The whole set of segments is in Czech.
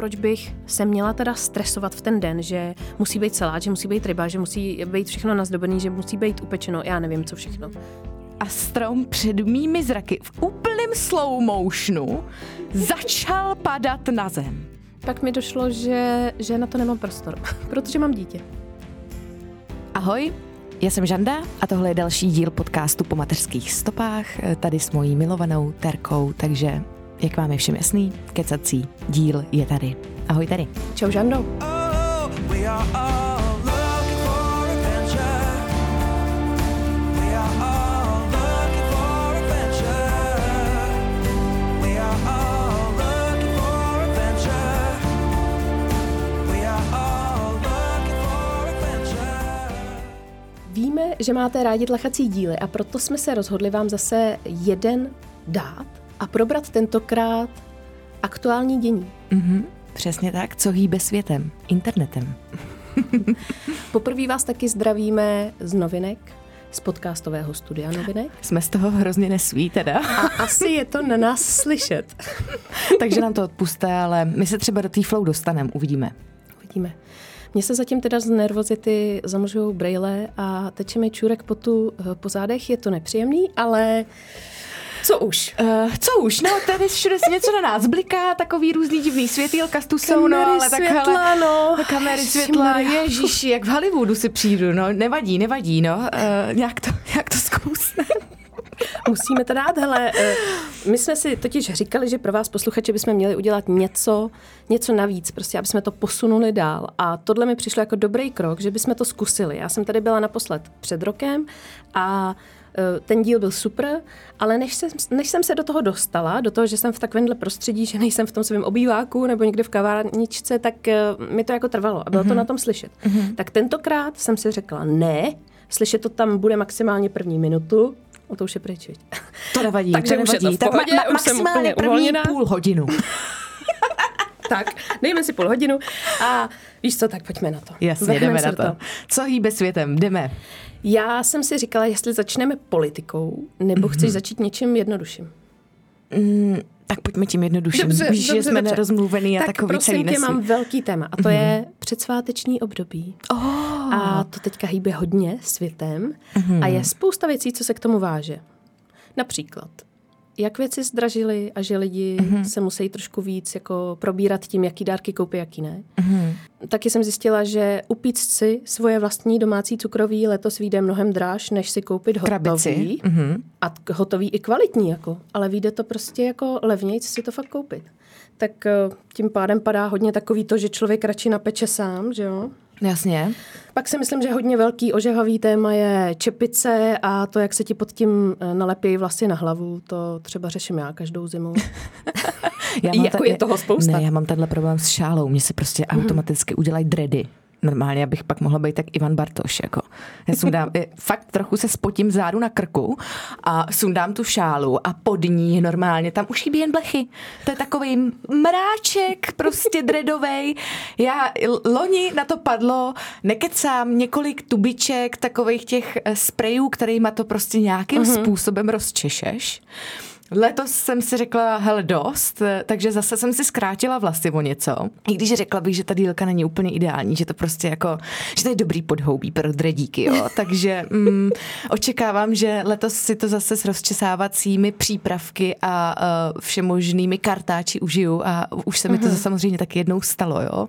Proč bych se měla teda stresovat v ten den, že musí být salát, že musí být ryba, že musí být všechno nazdobený, že musí být upečeno, já nevím co všechno. A strom před mými zraky v úplném slow motionu začal padat na zem. Pak mi došlo, že, že na to nemám prostor, protože mám dítě. Ahoj, já jsem Žanda a tohle je další díl podcastu po mateřských stopách, tady s mojí milovanou Terkou, takže jak vám je všem jasný, kecací díl je tady. Ahoj tady. Čau Žando. Oh, we are all looking for adventure. We are all looking for adventure. We are all looking for adventure. We are all looking for adventure. Víme, že máte rádi tlachací díly a proto jsme se rozhodli vám zase jeden dát a probrat tentokrát aktuální dění. Mhm, přesně tak, co hýbe světem, internetem. Poprvé vás taky zdravíme z novinek, z podcastového studia novinek. Jsme z toho hrozně nesví teda, A asi je to na nás slyšet. takže nám to odpuste, ale my se třeba do té flow dostaneme, uvidíme. Uvidíme. Mně se zatím teda z nervozity zamlžují brejle a teče mi čůrek potu po zádech. Je to nepříjemný, ale co už? Uh, co už, no tady všude něco na nás bliká, takový různý divný světýlka tu jsou, no, ale tak světla, hele, no. Kamery, světla, ježíši, jak v Hollywoodu si přijdu, no, nevadí, nevadí, no, uh, nějak to, nějak to zkousne. Musíme to dát, hele, eh, my jsme si totiž říkali, že pro vás posluchače bychom měli udělat něco, něco navíc, prostě, aby jsme to posunuli dál. A tohle mi přišlo jako dobrý krok, že bychom to zkusili. Já jsem tady byla naposled před rokem a ten díl byl super, ale než jsem, než jsem se do toho dostala, do toho, že jsem v takovémhle prostředí, že nejsem v tom svém obýváku nebo někde v kavárničce, tak eh, mi to jako trvalo a bylo to na tom slyšet. Tak tentokrát jsem si řekla ne, slyšet to tam bude maximálně první minutu, O to už je pryč? To nevadí, Takže to už je to nevadí. tak už jsem maximálně první uvolněná. půl hodinu. tak, dejme si půl hodinu a víš co, tak pojďme na to. Jasně, Vrhneme jdeme na do to. Co hýbe světem, jdeme. Já jsem si říkala, jestli začneme politikou, nebo Mhm. chceš začít něčím jednodušším. Mm, tak pojďme tím jednodušším. Víš, že jsme nerozmluvený a tak takový prosím celý tě, mám velký téma a to Mhm. je předsváteční období. Oh. A to teďka hýbe hodně světem Mhm. a je spousta věcí, co se k tomu váže. Například, jak věci zdražily a že lidi Mhm. se musí trošku víc jako probírat tím, jaký dárky koupí, jaký ne. Mhm. Taky jsem zjistila, že upíct si svoje vlastní domácí cukroví letos vyjde mnohem dráž, než si koupit Krabici. hotový. Mhm. A t- hotový i kvalitní, jako. ale vyjde to prostě jako levnějc si to fakt koupit. Tak eh, tím pádem padá hodně takový to, že člověk radši napeče sám, že jo? Jasně. Pak si myslím, že hodně velký ožehavý téma je čepice a to, jak se ti pod tím eh, nalepí vlastně na hlavu. To třeba řeším já každou zimu. Já Jako je toho spousta. Ne, já mám tenhle problém s šálou. Mně se prostě automaticky udělají dready. Normálně, abych pak mohla být tak Ivan Bartoš. Jako. Já sundám, eh, fakt trochu se spotím zádu na krku a sundám tu šálu a pod ní normálně, tam už chybí jen blechy. To je takový mráček, prostě dreadovej. Já loni na to padlo, nekecám, několik tubiček takových těch eh, sprejů, kterýma to prostě nějakým způsobem rozčešeš. Letos jsem si řekla, hele, dost, takže zase jsem si zkrátila vlasy o něco. I když řekla bych, že ta dílka není úplně ideální, že to prostě jako, že to je dobrý podhoubí pro dredíky, jo. Takže mm, očekávám, že letos si to zase s rozčesávacími přípravky a uh, všemožnými kartáči užiju a už se mi to samozřejmě taky jednou stalo, jo.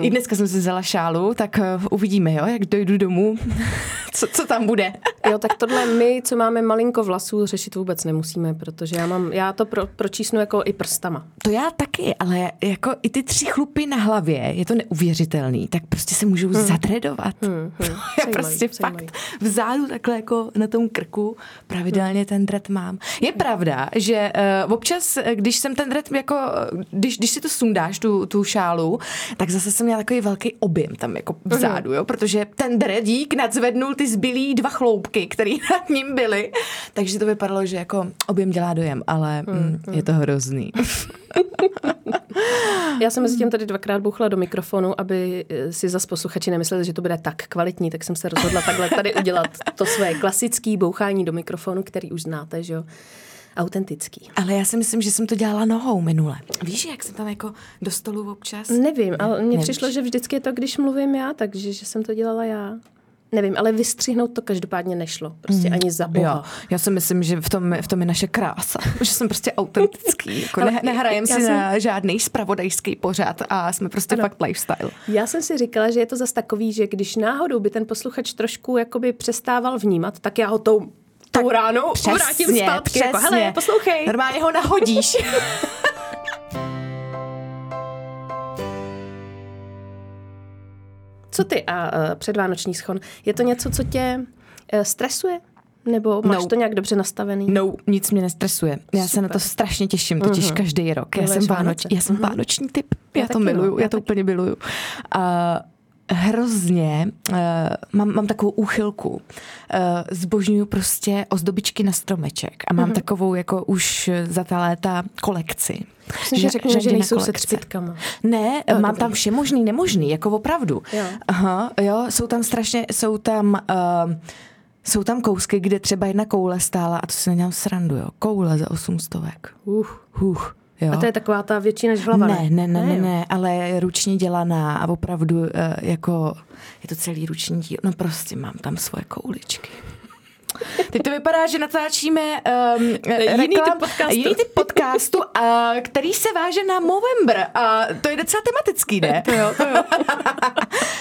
I dneska jsem si vzala šálu, tak uh, uvidíme, jo, jak dojdu domů, co, co tam bude. Jo, tak tohle my, co máme malinko vlasů, řešit vůbec nemusíme, protože já mám, já to pro, pročísnu jako i prstama. To já taky, ale jako i ty tři chlupy na hlavě, je to neuvěřitelný, tak prostě se můžou hmm. zadredovat. Hmm, hmm. já prostě zajímavý. fakt vzadu takhle jako na tom krku pravidelně ten dret mám. Je pravda, že uh, občas, eh, když jsem ten dret jako, když, když si to sundáš, tu, tu šálu, tak zase jsem měla takový velký objem tam jako vzadu, jo, protože ten dretík nadzvednul ty zbylý dva chloupky, které nad ním byly, takže to vypadalo, že jako objem dělá dojem, ale mm, je to hrozný. Já jsem mezi tím tady dvakrát bouchla do mikrofonu, aby eh, si zas posluchači nemysleli, že to bude tak kvalitní, tak jsem se rozhodla takhle tady udělat to své klasické bouchání do mikrofonu, který už znáte, že jo, autentický. Ale já si myslím, že jsem to dělala nohou minule. Víš, jak jsem tam jako do stolu občas? Nevím, ale mně Nevíš. přišlo, že vždycky je to, když mluvím já, takže že jsem to dělala já. Nevím, ale vystřihnout to každopádně nešlo. Prostě ani za boha. Jo, já si myslím, že v tom, v tom je naše krása, že jsem prostě autentický. Jako ne, nehrajem si jsem- na žádný spravodajský pořad a jsme prostě Ano. fakt lifestyle. Já jsem si říkala, že je to zas takový, že když náhodou by ten posluchač trošku jakoby přestával vnímat, tak já ho tou, tou ránou vrátím zpátky. Jako, hele, poslouchej. Normálně ho nahodíš. Co ty a uh, předvánoční schon? Je to něco, co tě uh, stresuje? Nebo máš No. to nějak dobře nastavený? No, nic mě nestresuje. Já se na to strašně těším, totiž každý rok. Já Miluješ jsem, vánoč, já jsem vánoční typ. Já, Já to no, miluju, já já to úplně miluju. A hrozně uh, mám, mám takovou úchylku. Uh, zbožňuju prostě ozdobičky na stromeček a mám takovou jako už za ta léta kolekci. Myslím, že řeknu, že nejsou se kolekce. třpitkama. Ne, Jo, mám tam vše možný, nemožný, jako opravdu. Jo. Aha, jo, jsou tam strašně, jsou tam, uh, jsou tam kousky, kde třeba jedna koule stála, a to si nedělám srandu, jo, koule za 800. Uh. Huch, jo. A to je taková ta větší než hlava, ne, ne, ne, ne, jo. ne, ale je ručně dělaná a opravdu uh, jako, je to celý ruční díl, no prostě mám tam svoje kouličky. Teď to vypadá, že natáčíme um, Jiný typ podcastu. jiný typ podcastu, a, který se váže na Movember. A to je docela tematický, ne? To jo, to jo.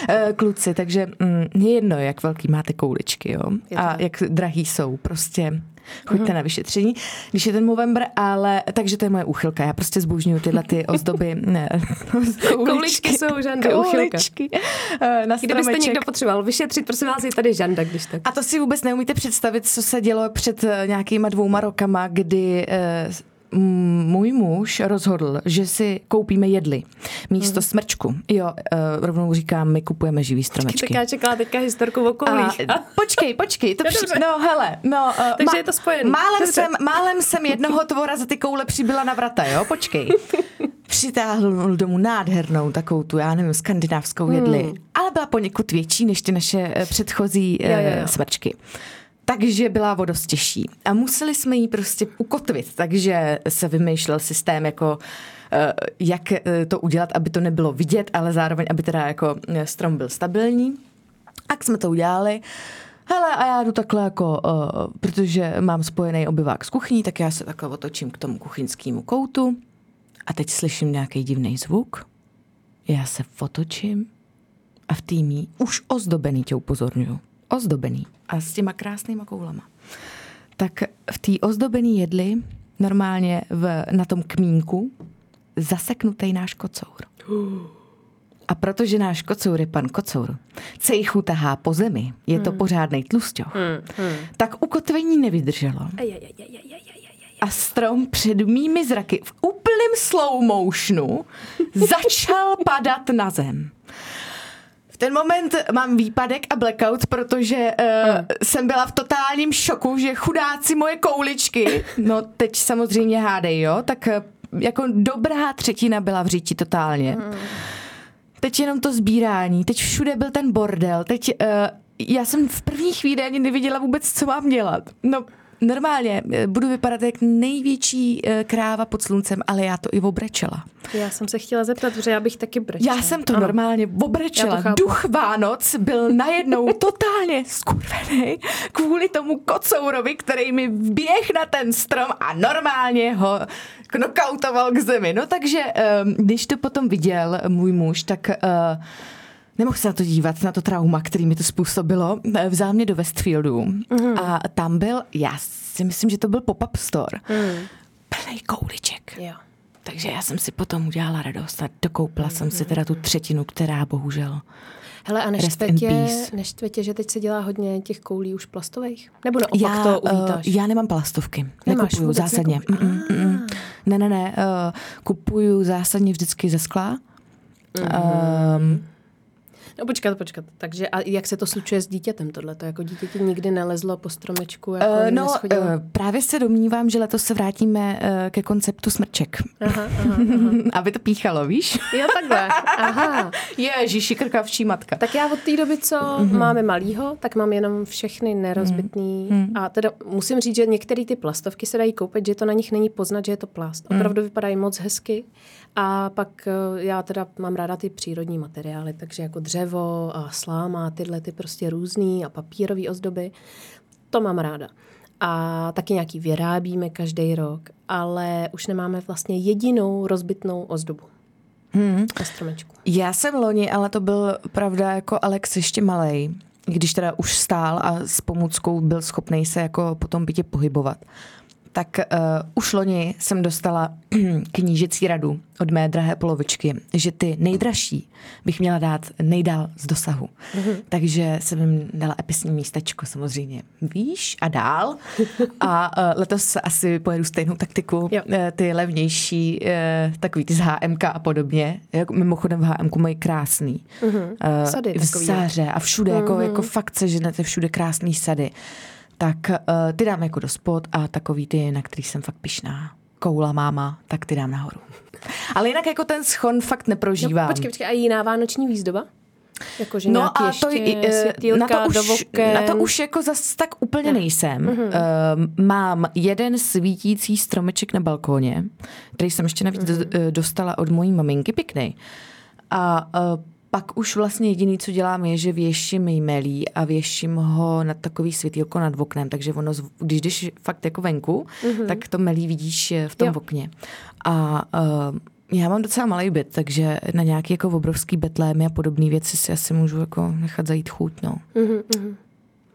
Eh, Kluci, takže mm, je jedno, jak velký máte kouličky, jo? A jak drahý jsou, prostě choďte na vyšetření, když je ten Movember, ale takže to je moje úchylka. Já prostě zbožňuju tyhle ty ozdoby. Ne, Kouličky jsou úchylka. Kouličky eh, na Kdybyste někdo potřeboval vyšetřit, prosím vás, je tady žanda, když tak. A to si vůbec neumíte představit, co se dělo před eh, nějakýma dvouma rokama, kdy eh, můj muž rozhodl, že si koupíme jedli místo smrčku. Jo, eh, rovnou říkám, my kupujeme živý stromečky. Tak já čekala teďka historku o A, koulích. počkej, počkej, to No při... dobře. no hele, no, uh, Takže je to spojený. Málem Dobře. jsem, málem jsem jednoho tvora za ty koule přibyla na vrata, jo, počkej. Přitáhl domů nádhernou takovou tu, já nevím, skandinávskou jedli, Hmm. ale byla poněkud větší než ty naše eh, předchozí Jo, jo, jo. smrčky. Takže byla o dost těžší. A museli jsme ji prostě ukotvit, takže se vymýšlel systém jako eh, jak eh, to udělat, aby to nebylo vidět, ale zároveň, aby teda jako eh, strom byl stabilní. A jak jsme to udělali, hele, a já jdu takhle jako, protože mám spojený obyvák s kuchyní, tak já se takhle otočím k tomu kuchyňskému koutu a teď slyším nějaký divný zvuk. Já se otočím a v týmí už ozdobený tě upozorňuju. Ozdobený. A s těma krásnýma koulama. Tak v té ozdobený jedli normálně v, na tom kmínku zaseknutý náš kocour. A protože náš kocour je pan kocour, cejchu tahá po zemi, je to pořádnej tlusťoch, tak ukotvení nevydrželo. A strom před mými zraky v úplném slow motionu začal padat na zem. V ten moment mám výpadek a blackout, protože uh, jsem byla v totálním šoku, že chudáci moje kouličky, no teď samozřejmě hádej, jo, tak eh, jako dobrá třetina byla v říti totálně. Teď jenom to sbírání, teď všude byl ten bordel, teď uh, já jsem v první chvíli ani neviděla vůbec, co mám dělat. No, normálně, eh, budu vypadat jak největší eh, kráva pod sluncem, ale já to i obrečela. Já jsem se chtěla zeptat, protože já bych taky brečela. Já jsem to Ano. normálně obrečela. Duch Vánoc byl najednou totálně skurvený kvůli tomu kocourovi, který mi vběh na ten strom a normálně ho knockoutoval k zemi. No takže, um, když to potom viděl můj muž, tak uh, nemohl se na to dívat, na to trauma, který mi to způsobilo. Eh, Vzal mě do Westfieldu Mhm. a tam byl, já si myslím, že to byl pop-up store, plný kouliček. Jo. Takže já jsem si potom udělala radost a dokoupila jsem si teda tu třetinu, která bohužel. Hele, a neštve tě, neštve tě, že teď se dělá hodně těch koulí už plastových? Nebo naopak Já, to eh, uvítáš? já nemám plastovky. Nemáš Nekupuju zásadně. Mm, mm, mm. Ne, ne, ne. Uh, kupuju zásadně vždycky ze skla. Um, No počkat, počkat. Takže a jak se to slučuje s dítětem tohle? To jako dítě ti nikdy nelezlo po stromečku? Jako Uh, no, neschodilo? uh, právě se domnívám, že letos se vrátíme uh, ke konceptu smrček. Aha, aha. Aby to píchalo, víš? Jo, takhle. Aha. Ježíši, krkavčí matka. Tak já od té doby, co mm-hmm. máme malýho, tak mám jenom všechny nerozbitný. Mm-hmm. A teda musím říct, že některé ty plastovky se dají koupit, že to na nich není poznat, že je to plast. Opravdu vypadají moc hezky. A pak eh, já teda mám ráda ty přírodní materiály, takže jako dřevo a sláma, tyhle ty prostě různý a papírové ozdoby. To mám ráda. A taky nějaký vyrábíme každý rok, ale už nemáme vlastně jedinou rozbitnou ozdobu. Hmm. Na stromečku. Já jsem loni, ale to byl pravda jako Alex ještě malej, když teda už stál a s pomůckou byl schopný se jako po tom bytě pohybovat. Tak uh, už loni jsem dostala knížecí radu od mé drahé polovičky, že ty nejdražší bych měla dát nejdál z dosahu. Takže jsem jim dala episní místečko samozřejmě výš a dál. A uh, letos asi pojedu stejnou taktiku. Jo. Eh, ty levnější, eh, takový ty z HMK a podobně. Jako, mimochodem v HMK mají krásný. Eh, Sady v takový, jo. Záře a všude, jako, jako fakt se ženete všude krásný sady. Tak uh, ty dám jako do spod a takový ty, na který jsem fakt pišná. Koula máma, tak ty dám nahoru. Ale jinak jako ten schon fakt neprožívám. No, počkej, počkej, a jiná vánoční výzdoba? Jakože No nějaký a ještě to, eh, na, to už, na to už jako zas tak úplně nejsem. Mhm. Uh, mám jeden svítící stromeček na balkóně, který jsem ještě navíc Mhm. eh, dostala od mojí maminky, pěkný. A uh, pak už vlastně jediný, co dělám, je, že věším jmelí a věším ho na takový světýlko nad oknem, takže ono, když jdeš fakt jako venku, tak to melí vidíš eh, v tom. Jo. okně. A uh, já mám docela malý byt, takže na nějaký jako obrovský betlémy a podobné věci si asi můžu jako nechat zajít chuť, no.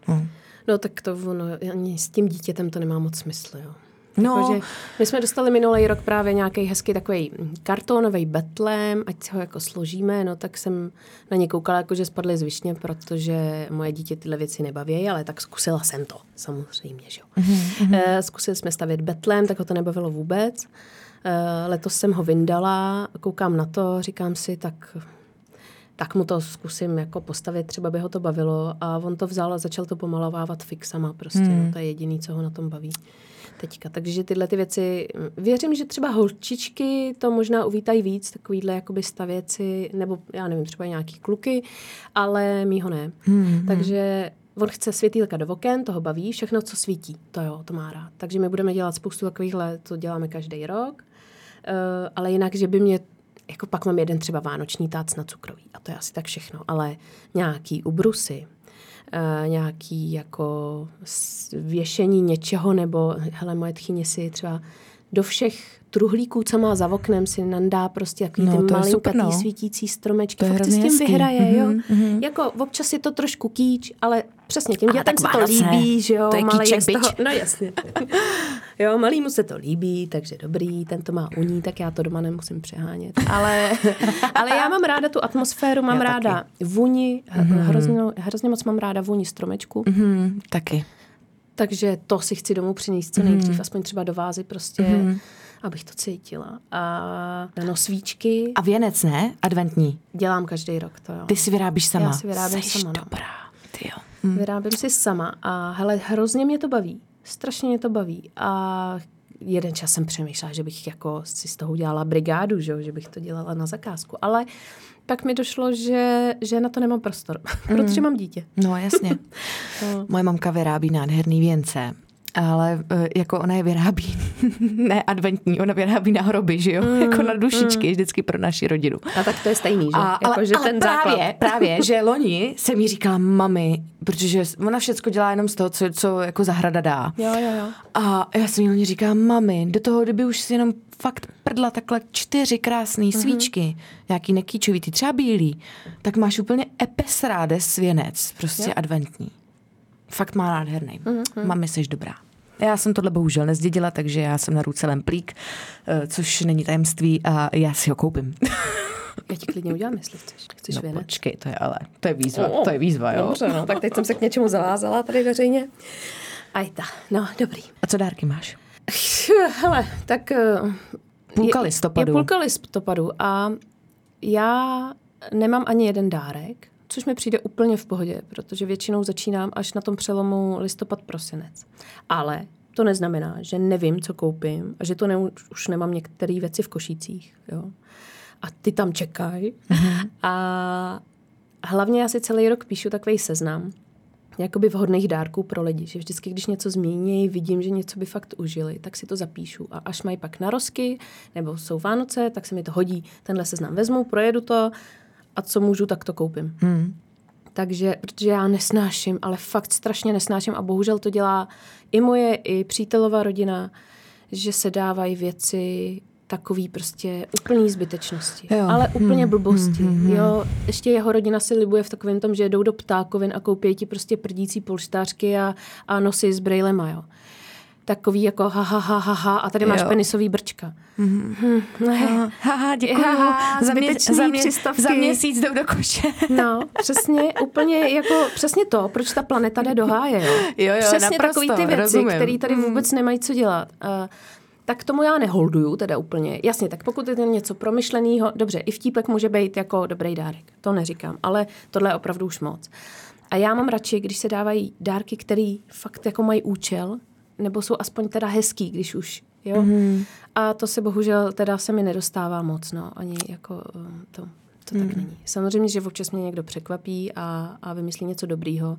no. No tak to ono, ani s tím dítětem to nemá moc smysl, jo. No. Jakože my jsme dostali minulý rok právě nějaký hezký takový kartonový betlém, ať si ho jako složíme, no tak jsem na ně koukala, jako že spadly z višně, protože moje dítě tyhle věci nebaví, ale tak zkusila jsem to, samozřejmě, že jo. Mm-hmm. Zkusili jsme stavět betlém, tak ho to nebavilo vůbec. Eh, Letos jsem ho vyndala, koukám na to, říkám si, tak tak mu to zkusím jako postavit, třeba by ho to bavilo a on to vzal a začal to pomalovávat fixama prostě, hmm. no, to je jediný, co ho na tom baví teďka. Takže tyhle ty věci, věřím, že třeba holčičky to možná uvítají víc, takovýhle jakoby stavěci, nebo já nevím, třeba nějaký kluky, ale mýho ne. Hmm. Takže on chce světýlka do oken, toho baví, všechno, co svítí, to jo, to má rád. Takže my budeme dělat spoustu takovýchhle, co děláme každý rok, uh, ale jinak, že by mě jako pak mám jeden třeba vánoční tác na cukroví a to je asi tak všechno, ale nějaký ubrusy, uh, nějaký jako věšení něčeho, nebo hele, moje tchyně si třeba do všech truhlíků, co má za oknem, si nandá prostě takový No, ty malinkatý no. svítící stromečky. To Fakt si s tím vyhraje, jo. Mhm, mhm. Jako občas je to trošku kýč, ale přesně tím dětem se to líbí, že jo. to je kýček z toho. No jasně. jo, malýmu se to líbí, takže dobrý, ten to má uní, tak já to doma nemusím přehánět. Ale, ale já mám ráda tu atmosféru, mám Já ráda vůni, mm-hmm. hrozně, hrozně moc mám ráda vůni stromečku, Hmm, taky. takže to si chci domů přinést co nejdřív, aspoň třeba do vázy prostě, abych to cítila. A no, svíčky A věnec, ne? Adventní. dělám každý rok, to jo. Ty si vyrábíš sama. Já si vyrábím Seš sama, no. dobrá. Ty jo. Hmm. Vyrábím si sama a hele, hrozně mě to baví. Strašně mě to baví. A jeden čas jsem přemýšlela, že bych jako si z toho udělala brigádu, že, že bych to dělala na zakázku. Ale pak mi došlo, že, že na to nemám prostor, protože mám dítě. No jasně. No. Moje mamka vyrábí nádherný věnce. Ale eh, jako ona je vyrábí, ne adventní, ona vyrábí na hroby, že jo? Mm, jako na dušičky, vždycky pro naši rodinu. A tak to je stejný, že? A, jako, ale, že ale ten právě, základ. právě, že loni jsem jí říkala mami, protože ona všecko dělá jenom z toho, co, co jako zahrada dá. Jo, jo, jo. A já jsem jí loni říkala, mami, do toho, kdyby už si jenom fakt prdla takhle čtyři krásné Mhm. svíčky, nějaký nekýčový, ty třeba bílý, tak máš úplně epesráde svěnec, prostě Jo. adventní. Fakt má nádherný. Mhm. Mami, seš dobrá. Já jsem tohle bohužel nezdědila, takže já jsem na ruce lemplík, eh, což není tajemství a já si ho koupím. Já ti klidně udělám, jestli chceš. Chceš No věnec? počkej, to je ale, to je výzva, O, to je výzva, jo. Dobře, no, tak teď jsem se k něčemu zavázala tady veřejně. Ajta, no, dobrý. A co dárky máš? Hele, tak... eh, Půlka je, listopadu. Je půlka listopadu a já nemám ani jeden dárek, což mi přijde úplně v pohodě, protože většinou začínám až na tom přelomu listopad-prosinec. Ale to neznamená, že nevím, co koupím a že to ne, už nemám některé věci v košících. Jo? A ty tam čekají. Mhm. A hlavně já si celý rok píšu takový seznam, jakoby vhodných dárků pro lidi, že vždycky, když něco změní, vidím, že něco by fakt užili, tak si to zapíšu. A až mají pak narozky, nebo jsou Vánoce, tak se mi to hodí. Tenhle seznam vezmu, projedu to a co můžu, tak to koupím. Hmm. Takže, protože já nesnáším, ale fakt strašně nesnáším a bohužel to dělá i moje, i přítelová rodina, že se dávají věci takový prostě úplný zbytečnosti. Jo. Ale úplně Hmm, blbosti. hmm, hmm, Jo, ještě jeho rodina si libuje v takovém tom, že jdou do ptákovin a koupí ti prostě prdící polštářky a, a nosy s brejlema, jo. Takový jako ha, ha, ha, ha, ha a tady máš Jo. penisový brčka. Hmm, ne. Haha, děkuju. Haha, za, mě, za, mě, za měsíc jdou do koše. No, přesně, úplně jako, přesně to, proč ta planeta jde do háje, jo. Jo, jo, přesně naprosto, takový ty věci, které tady vůbec nemají co dělat. Uh, tak tomu já neholduju teda úplně. Jasně, tak pokud je to něco promyšleného, dobře, i vtípek může být jako dobrý dárek, to neříkám, ale tohle je opravdu už moc. A já mám radši, když se dávají dárky, které fakt jako mají účel, nebo jsou aspoň teda hezký, když už, jo. Mm-hmm. A to se bohužel teda se mi nedostává moc, no, ani jako um, to, to tak není. Samozřejmě, že občas mě někdo překvapí a, a vymyslí něco dobrýho.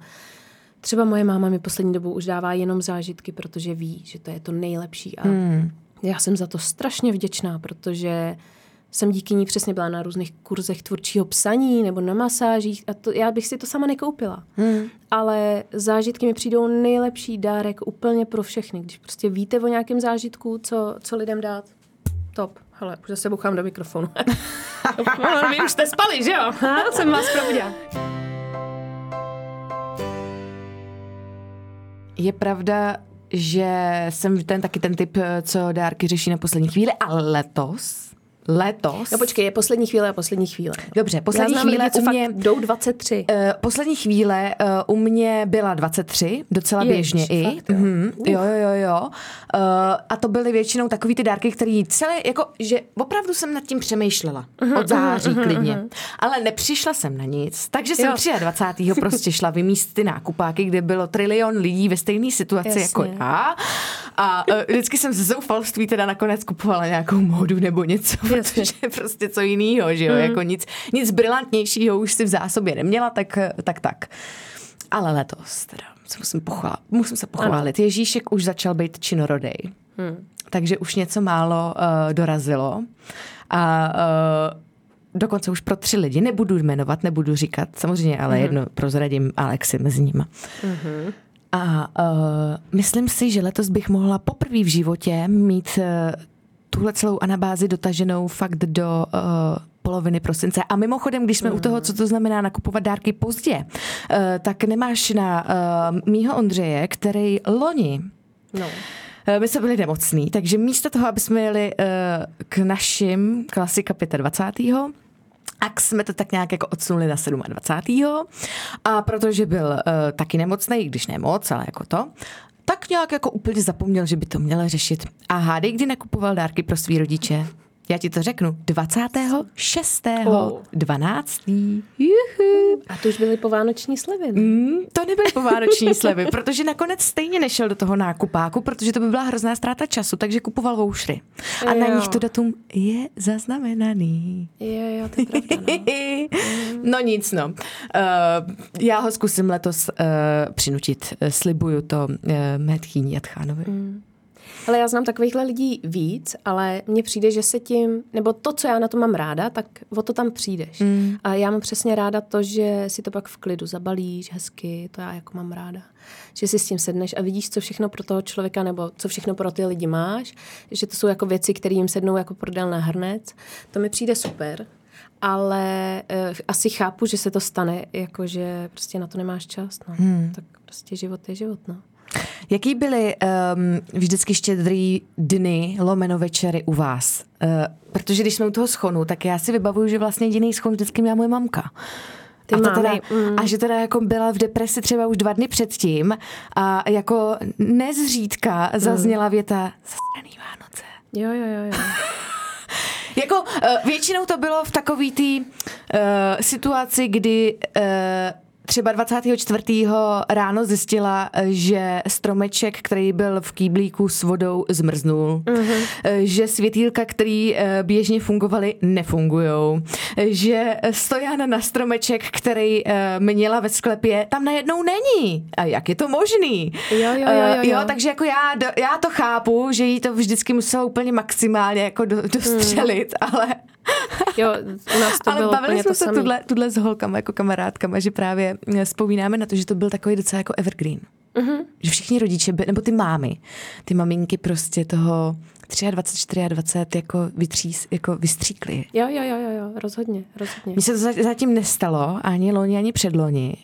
Třeba moje máma mi poslední dobou už dává jenom zážitky, protože ví, že to je to nejlepší. A Hmm. já jsem za to strašně vděčná, protože jsem díky ní přesně byla na různých kurzech tvůrčího psaní nebo na masážích a to, já bych si to sama nekoupila. Hmm. Ale zážitky mi přijdou nejlepší dárek úplně pro všechny. Když prostě víte o nějakém zážitku, co, co lidem dát, top. Hele, už zase bouchám do mikrofonu. Vy už jste spali, že jo? Ha, jsem vás probudila. Je pravda, že jsem ten taky ten typ, co dárky řeší na poslední chvíli, ale letos, letos, No počkej, je poslední chvíle a poslední chvíle. dobře, poslední Já znám chvíle lidi, co u mě... fakt jdou 23. Uh, poslední chvíle uh, u mě byla 23, docela Ježiš, běžně i. fakt, jo? Mhm, jo, jo, jo, jo. Uh, a to byly většinou takový ty dárky, které celé, jako, že opravdu jsem nad tím přemýšlela. Mhm, Od září klidně. Ale nepřišla jsem na nic, takže jsem Jo. 23. prostě šla vymíst ty nákupáky, kde bylo trilion lidí ve stejné situaci Jasně. jako já. A uh, vždycky jsem ze zoufalství teda nakonec kupovala nějakou módu nebo něco. Protože prostě co jiného, že jo, jako nic, nic brilantnějšího už si v zásobě neměla, tak tak. tak. Ale letos teda se musím, pochválit, musím se pochválit. Ježíšek už začal být činorodej, Hmm. takže už něco málo uh, dorazilo a uh, dokonce už pro tři lidi, nebudu jmenovat, nebudu říkat, samozřejmě, ale jedno prozradím Alexi mezi nimi. A uh, myslím si, že letos bych mohla poprvé v životě mít uh, tuhle celou anabázi dotaženou fakt do uh, poloviny prosince. A mimochodem, když jsme u toho, co to znamená nakupovat dárky pozdě, uh, tak nemáš na uh, mýho Ondřeje, který loni No. My jsme byli nemocní, takže místo toho, aby jsme jeli uh, k našim klasika 25. A jsme to tak nějak jako odsunuli na 27. A protože byl uh, taky nemocný, i když ne moc, ale jako to, tak nějak jako úplně zapomněl, že by to měl řešit. A hádej, kdy nakupoval dárky pro svý rodiče? Já ti to řeknu. 26. Oh. 12. Juhu. A to už byly povánoční slevy. ne? Mm, to nebyly povánoční slevy, protože nakonec stejně nešel do toho nákupáku, protože to by byla hrozná ztráta času, takže kupoval voušry. A na Jo. nich to datum je zaznamenaný. Je, jo, to je pravda, no. no nic, no. Uh, já ho zkusím letos uh, přinutit. Uh, slibuju to uh, mé tchýni Jatchánovi. Mm. Ale já znám takovýchhle lidí víc, ale mně přijde, že se tím, nebo to, co já na to mám ráda, tak o to tam přijdeš. Mm. A já mám přesně ráda to, že si to pak v klidu zabalíš hezky, to já jako mám ráda. Že si s tím sedneš a vidíš, co všechno pro toho člověka, nebo co všechno pro ty lidi máš, že to jsou jako věci, které jim sednou jako prodel na hrnec. To mi přijde super. Ale uh, asi chápu, že se to stane, jakože prostě na to nemáš čas. No. Hmm. Tak prostě život je život, no. Jaký byly um, vždycky štědrý dny, lomeno večery u vás? Uh, protože když jsme u toho schonu, tak já si vybavuju, že vlastně jediný schon vždycky měla moje mamka. Ty a, to teda, mm. a že teda jako byla v depresi třeba už dva dny předtím a jako nezřídka zazněla věta zasraný Vánoce. Jo, jo, jo, jo. Jako uh, většinou to bylo v takový té uh, situaci, kdy uh, třeba 24. ráno zjistila, eh, že stromeček, který byl v kýblíku s vodou, zmrznul. Mm-hmm. Že světýlka, který eh, běžně fungovaly, nefungujou. Že stojan na stromeček, který měla ve sklepě, tam najednou není. A jak je to možný? Jo, jo, jo, jo, jo. jo takže jako já, já to chápu, že jí to vždycky muselo úplně maximálně jako do, dostřelit, mm. ale... Jo, u nás to Ale bylo bavili jsme to se samý. tuhle, tuhle s holkama, jako kamarádkama, že právě eh, vzpomínáme na to, že to byl takový docela jako evergreen. Mhm. Mm-hmm. Že všichni rodiče, by, nebo ty mámy, ty maminky prostě toho 23, 24 jako, vytřís, jako vystříkly. Jo, jo, jo, jo, jo, rozhodně, rozhodně. Mně se to za- zatím nestalo, ani loni, ani předloni.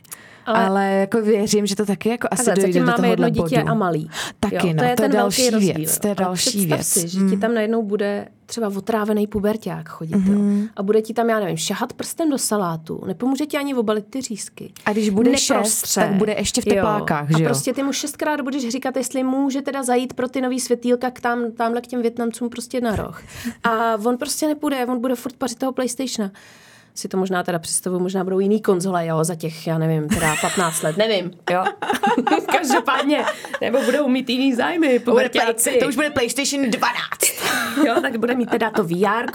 Ale, Ale- jako věřím, že to taky jako asi dojde zatím do máme jedno dítě bodu. a malý. Taky, jo, no, to je, to je ten další velký věc, rozdíl. to je další představ věc. Si, že Mm. ti tam najednou bude třeba otrávený puberták chodit jo? a bude ti tam, já nevím, šahat prstem do salátu, nepomůže ti ani obalit ty řízky. A když bude šest, tak bude ještě v teplákách, jo. že A jo? prostě ty mu šestkrát budeš říkat, jestli může teda zajít pro ty nový světýlka k tam, tamhle k těm Větnamcům prostě na roh. A on prostě nepůjde, on bude furt pařit toho Playstationa si to možná teda představuju, možná budou jiný konzole, jo, za těch, já nevím, teda 15 let, nevím, jo. Každopádně, nebo budou mít jiný zájmy, To bude play, to už bude PlayStation 12. Jo, tak bude mít teda to VR,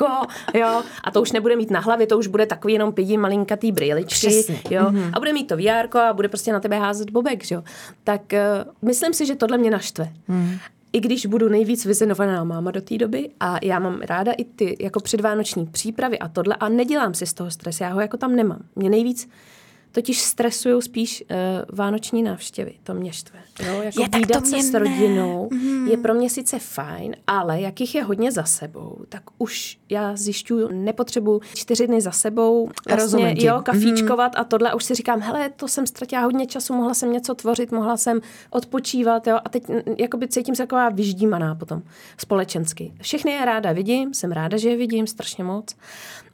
jo, a to už nebude mít na hlavě, to už bude takový jenom pidi malinkatý brýličky, Přesně. jo, mm-hmm. a bude mít to VR a bude prostě na tebe házet bobek, jo. Tak uh, myslím si, že tohle mě naštve. Mm. I když budu nejvíc vyzenovaná máma do té doby a já mám ráda i ty jako předvánoční přípravy a tohle a nedělám si z toho stres, já ho jako tam nemám. Mě nejvíc totiž stresují spíš uh, vánoční návštěvy, to mě štve. Jo, jako Je, výdat se s rodinou mm. je pro mě sice fajn, ale jak jich je hodně za sebou, tak už já zjišťuju, nepotřebuji čtyři dny za sebou vlastně, jo, kafíčkovat a tohle a už si říkám, hele, to jsem ztratila hodně času, mohla jsem něco tvořit, mohla jsem odpočívat, jo, a teď mm, jakoby cítím se taková vyždímaná potom společensky. Všechny je ráda vidím, jsem ráda, že je vidím strašně moc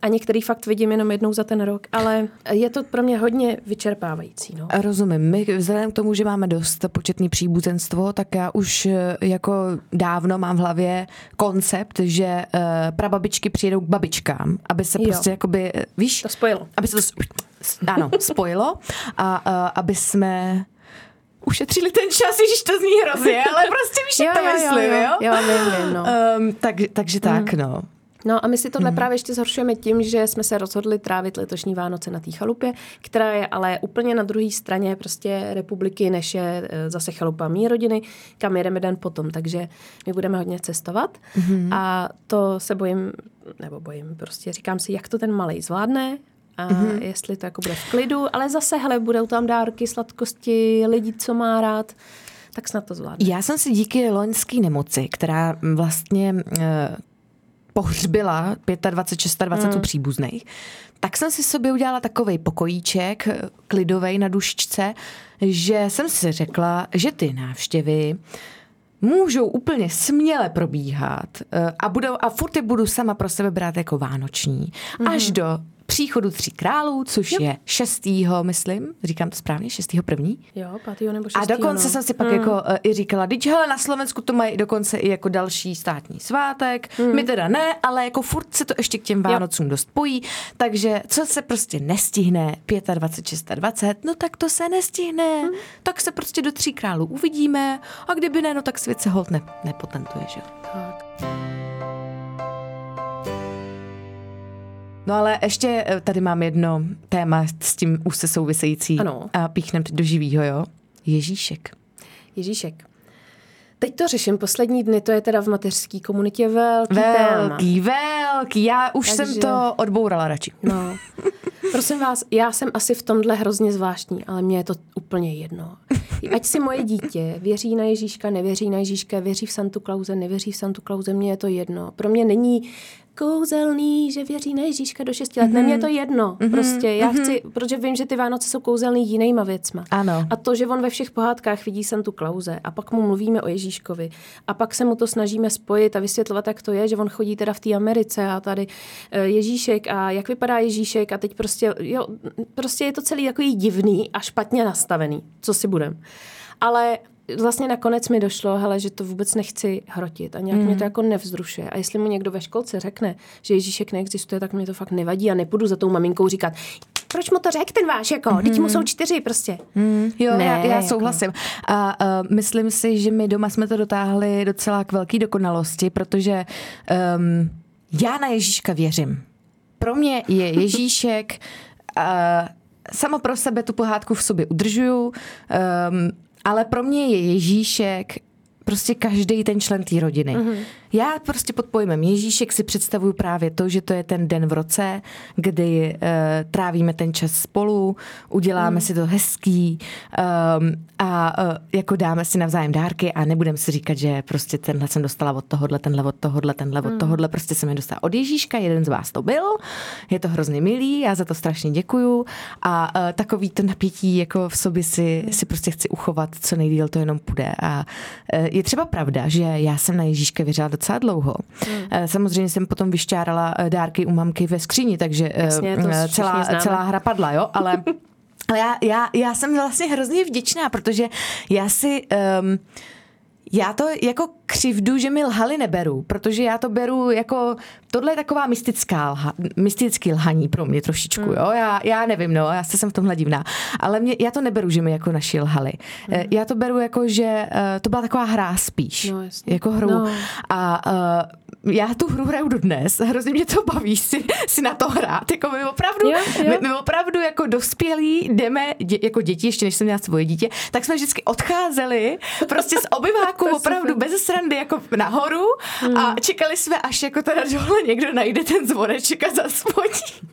a některý fakt vidím jenom jednou za ten rok, ale je to pro mě hodně vyčerpávající, no. Rozumím. My vzhledem k tomu, že máme dost početný příbuzenstvo, tak já už eh, jako dávno mám v hlavě koncept, že uh, prababičky přijedou k babičkám, aby se Jo. prostě jakoby, víš, To spojilo. aby se to ano, spojilo a uh, aby jsme ušetřili ten čas, když to zní hrozně, ale prostě víš, jak to myslím, jo? jo, vím, vím, no. Um, tak, takže tak, no. No a my si tohle právě ještě zhoršujeme tím, že jsme se rozhodli trávit letošní Vánoce na té chalupě, která je ale úplně na druhé straně prostě republiky, než je eh, zase chalupa mý rodiny, kam jedeme den potom. Takže my budeme hodně cestovat a to se bojím, nebo bojím, prostě říkám si, jak to ten malej zvládne, a jestli to jako bude v klidu, ale zase, hele, budou tam dárky, sladkosti, lidi, co má rád, tak snad to zvládne. Já jsem si díky loňské nemoci, která vlastně eh, pohřbila 25, 26 mm. příbuzných, tak jsem si sobě udělala takový pokojíček, eh, klidovej na dušičce, že jsem si řekla, že ty návštěvy můžou úplně směle probíhat eh, a, budou, a furt je budu sama pro sebe brát jako vánoční, mm. až do příchodu tří králů, což je šestýho, myslím, říkám to správně, šestýho první. Jo, pátýho nebo A šestýho, dokonce no. jsem si pak hmm. jako uh, i říkala, teď hele, na Slovensku to mají dokonce i jako další státní svátek, hmm. my teda ne, ale jako furt se to ještě k těm Vánocům dost pojí, takže co se prostě nestihne 25, 26, no tak to se nestihne, hmm. tak se prostě do tří králů uvidíme a kdyby ne, no tak svět se hold ne, nepotentuje, že jo. Tak. No ale ještě eh, tady mám jedno téma s tím už se související Ano. a píchnem teď do živýho, jo. Ježíšek. Ježíšek. Teď to řeším poslední dny, to je teda v mateřské komunitě velký, téma. Velký, velký. Já už Takže- jsem to odbourala radši. No. Prosím vás, já jsem asi v tomhle hrozně zvláštní, ale mně je to úplně jedno. Ať si moje dítě věří na Ježíška, nevěří na Ježíška, věří v Santu Klauze, nevěří v Santu Klauze, mně je to jedno. Pro mě není kouzelný, že věří na Ježíška do 6 let. Mm-hmm. Ne, mně je to jedno. Mm-hmm. Prostě já chci, protože vím, že ty Vánoce jsou kouzelný jinýma věcma. Ano. A to, že on ve všech pohádkách vidí Santu Klauze a pak mu mluvíme o Ježíškovi a pak se mu to snažíme spojit a vysvětlovat, jak to je, že on chodí teda v té Americe a tady eh, Ježíšek a jak vypadá Ježíšek a teď prostě, jo, prostě je to celý takový divný a špatně nastavený, co si budem. Ale vlastně nakonec mi došlo, hele, že to vůbec nechci hrotit a nějak mm. mě to jako nevzrušuje. A jestli mu někdo ve školce řekne, že Ježíšek neexistuje, tak mě to fakt nevadí a nepůjdu za tou maminkou říkat, proč mu to řekl ten váš, jako, teď mu jsou čtyři prostě. Mm, jo, Ne, já, já jako- souhlasím. A uh, myslím si, že my doma jsme to dotáhli docela k velké dokonalosti, protože um, já na Ježíška věřím. Pro mě je Ježíšek, uh, sama pro sebe tu pohádku v sobě udržuju, um, ale pro mě je Ježíšek prostě každý ten člen té rodiny. Mm-hmm. Já prostě pod pojmem Ježíšek si představuju právě to, že to je ten den v roce, kdy uh, trávíme ten čas spolu, uděláme mm. si to hezký um, a uh, jako dáme si navzájem dárky a nebudeme si říkat, že prostě tenhle jsem dostala od tohohle, tenhle od tohohle, tenhle od tohohle, prostě jsem je dostala od Ježíška, jeden z vás to byl, je to hrozně milý, já za to strašně děkuju a uh, takový to napětí jako v sobě si, si prostě chci uchovat, co nejdíl to jenom půjde a uh, je třeba pravda, že já jsem na Ježíška věřila docela dlouho. Hmm. Samozřejmě jsem potom vyšťárala eh, dárky u mamky ve skříni, takže eh, Jasně, eh, celá, celá hra padla, jo, ale ale já, já, já jsem vlastně hrozně vděčná, protože já si... Um, já to jako křivdu, že mi lhali neberu, protože já to beru jako, tohle je taková mystická lha, mystický lhaní pro mě trošičku, Hmm. jo, já, já nevím, no, já se jsem v tomhle divná, ale mě, já to neberu, že mi jako naši lhali. Hmm. Já to beru jako, že uh, to byla taková hra spíš, No, jasně. jako hru No. a uh, já tu hru hraju dodnes, hrozně mě to baví si, si na to hrát, jako my opravdu, Jo, jo. My, my opravdu jako dospělí jdeme, dě, jako děti, ještě než jsem měla svoje dítě, tak jsme vždycky odcházeli prostě z obyváku To je opravdu super. bez srandy jako nahoru Hmm. a čekali jsme, až jako teda dole někdo najde ten zvoneček a zaspodí.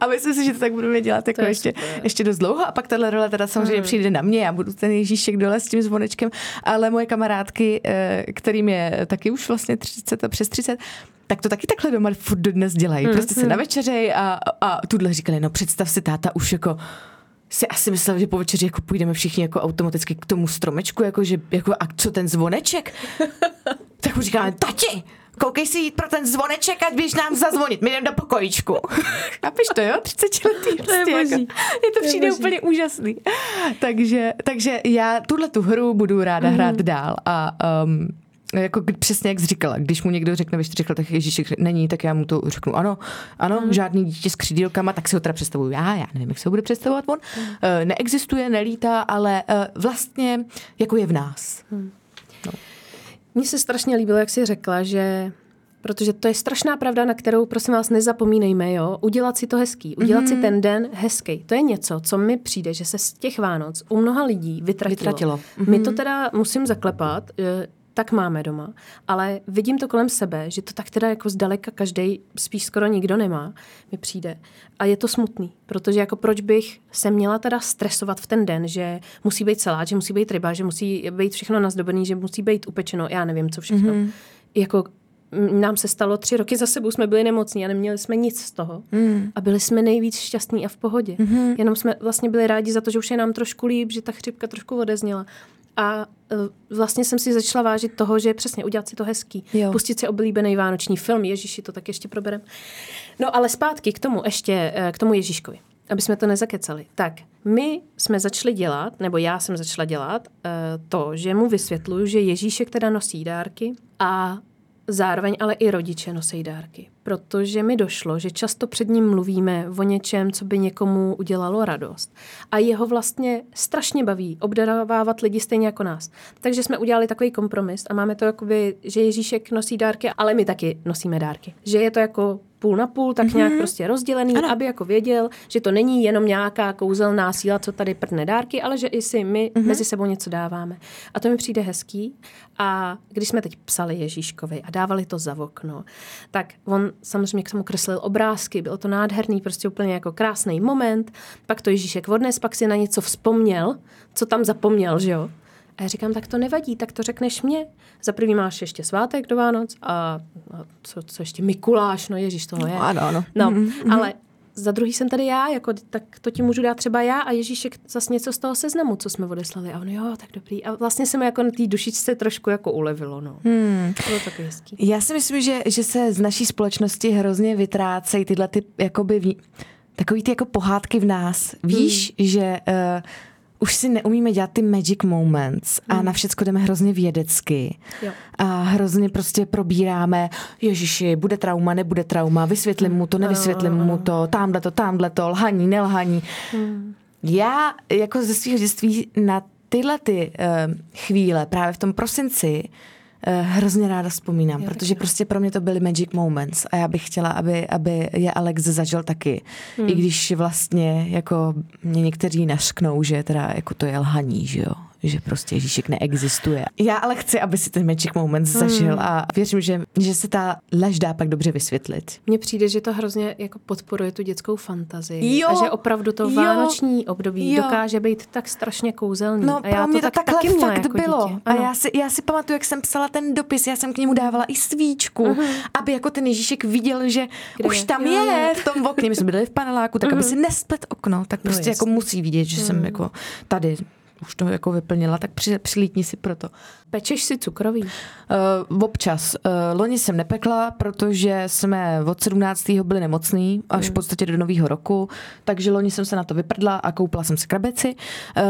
A myslím si, že to tak budeme dělat jako je ještě. Hmm. ještě dost dlouho a pak tahle role teda samozřejmě přijde na mě, já budu ten Ježíšek dole s tím zvonečkem, ale moje kamarádky, eh, kterým je taky už vlastně 30 a přes 30, tak to taky takhle doma furt dnes dělají. Hmm, Prostě se navečeřej a, a tuhle říkali, no představ si, táta už jako si asi myslel, že po večeři jako půjdeme všichni jako automaticky k tomu stromečku, jako že jako a co ten zvoneček? tak mu říkáme, tati, koukej si jít pro ten zvoneček, ať běž nám zazvonit, my jdeme do pokojíčku. Chápeš to, jo? 30 letý prostě boží. jako, je to To je přijde boží. úplně úžasný. Takže, takže já tuhle tu hru budu ráda Mhm. hrát dál a um, jako přesně jak jsi říkala, když mu někdo řekne ve čtyřech letech Ježíšek není, tak já mu to řeknu ano, ano, Mhm. žádný dítě s křídílkama, tak si ho teda představuju já, já nevím, jak se ho bude představovat on. Mhm. Uh, neexistuje, nelítá, ale uh, vlastně jako je v nás. Mně se strašně líbilo, jak jsi řekla, že protože to je strašná pravda, na kterou, prosím vás, nezapomínejme, jo, udělat si to hezký, udělat mm-hmm. si ten den hezký. To je něco, co mi přijde, že se z těch Vánoc u mnoha lidí vytratilo. Vytratilo. Mm-hmm. My to teda musím zaklepat, eh, tak máme doma, ale vidím to kolem sebe, že to tak teda jako zdaleka každý, spíš skoro nikdo nemá, mi přijde. A je to smutný, protože jako proč bych se měla teda stresovat v ten den, že musí být salát, že musí být ryba, že musí být všechno nazdobený, že musí být upečeno, já nevím, co všechno. Mm-hmm. Jako m, nám se stalo tři roky za sebou, jsme byli nemocní a neměli jsme nic z toho. Mm. A byli jsme nejvíc šťastní a v pohodě. Mm-hmm. Jenom jsme vlastně byli rádi za to, že už je nám trošku líp, že ta chřipka trošku odezněla. A uh, vlastně jsem si začala vážit toho, že přesně udělat si to hezký. Jo. Pustit si oblíbený vánoční film. Ježíši, to tak ještě proberem. No ale zpátky k tomu ještě, eh, k tomu Ježíškovi. Aby jsme to nezakecali. Tak, my jsme začali dělat, nebo já jsem začala dělat uh, to, že mu vysvětluju, že Ježíšek teda nosí dárky a zároveň ale i rodiče nosí dárky. Protože mi došlo, že často před ním mluvíme o něčem, co by někomu udělalo radost. A jeho vlastně strašně baví obdarovávat lidi stejně jako nás. Takže jsme udělali takový kompromis a máme to jakoby, že Ježíšek nosí dárky, ale my taky nosíme dárky. Že je to jako půl na půl, tak mm-hmm. nějak prostě rozdělený, ano. aby jako věděl, že to není jenom nějaká kouzelná síla, co tady prdne dárky, ale že i si my mm-hmm. mezi sebou něco dáváme. A to mi přijde hezký. A když jsme teď psali Ježíškovi a dávali to za okno, tak on samozřejmě k tomu kreslil obrázky, bylo to nádherný, prostě úplně jako krásný moment. Pak to Ježíšek odnes, pak si na něco vzpomněl, co tam zapomněl, že jo? A já říkám, tak to nevadí, tak to řekneš mě. Za první máš ještě svátek do Vánoc a, a co, co ještě Mikuláš, no ježíš toho je. No, ano, ano. No, mm-hmm. ale za druhý jsem tady já, jako, tak to ti můžu dát třeba já a Ježíšek zase něco z toho seznamu, co jsme odeslali. A on, jo, tak dobrý. A vlastně se mi jako na té dušičce trošku jako ulevilo, no. Hmm. To bylo takový hezký. Já si myslím, že, že se z naší společnosti hrozně vytrácejí tyhle ty, jakoby, takový ty jako pohádky v nás. Víš, hmm. že... Uh, už si neumíme dělat ty magic moments a Hmm. na všecko jdeme hrozně vědecky. Jo. A hrozně prostě probíráme, ježiši, bude trauma, nebude trauma, vysvětlím mu to, nevysvětlím mu to, tamhle to, tamhle to, lhaní, nelhaní. Hmm. Já jako ze svého dětství na tyhle ty uh, chvíle právě v tom prosinci hrozně ráda vzpomínám, Já protože prostě pro mě to byly magic moments a já bych chtěla, aby, aby je Alex zažil taky. Hmm. I když vlastně jako mě někteří našknou, že teda jako to je lhaní, že jo že prostě Ježíšek neexistuje. Já ale chci, aby si ten magic moment zažil a věřím, že, že se ta lež dá pak dobře vysvětlit. Mně přijde, že to hrozně jako podporuje tu dětskou fantazii. Jo, a že opravdu to jo, vánoční období jo. dokáže být tak strašně kouzelný. No, a já mě to, tak, takhle taky měla fakt jako bylo. dítě. A já si, já si pamatuju, jak jsem psala ten dopis, já jsem k němu dávala i svíčku, uh-huh. aby jako ten Ježíšek viděl, že Kde už je? tam Jo, je, v tom okně. My jsme byli v paneláku, tak uh-huh. aby si nesplet okno, tak prostě jako jasně. musí vidět, že jsem jako tady už to jako vyplnila, tak při, přilítni si proto. Pečeš si cukroví. Uh, občas. Uh, loni jsem nepekla, protože jsme od 17. byli nemocný až v podstatě do nového roku, takže loni jsem se na to vyprdla a koupila jsem si krabeci. Uh,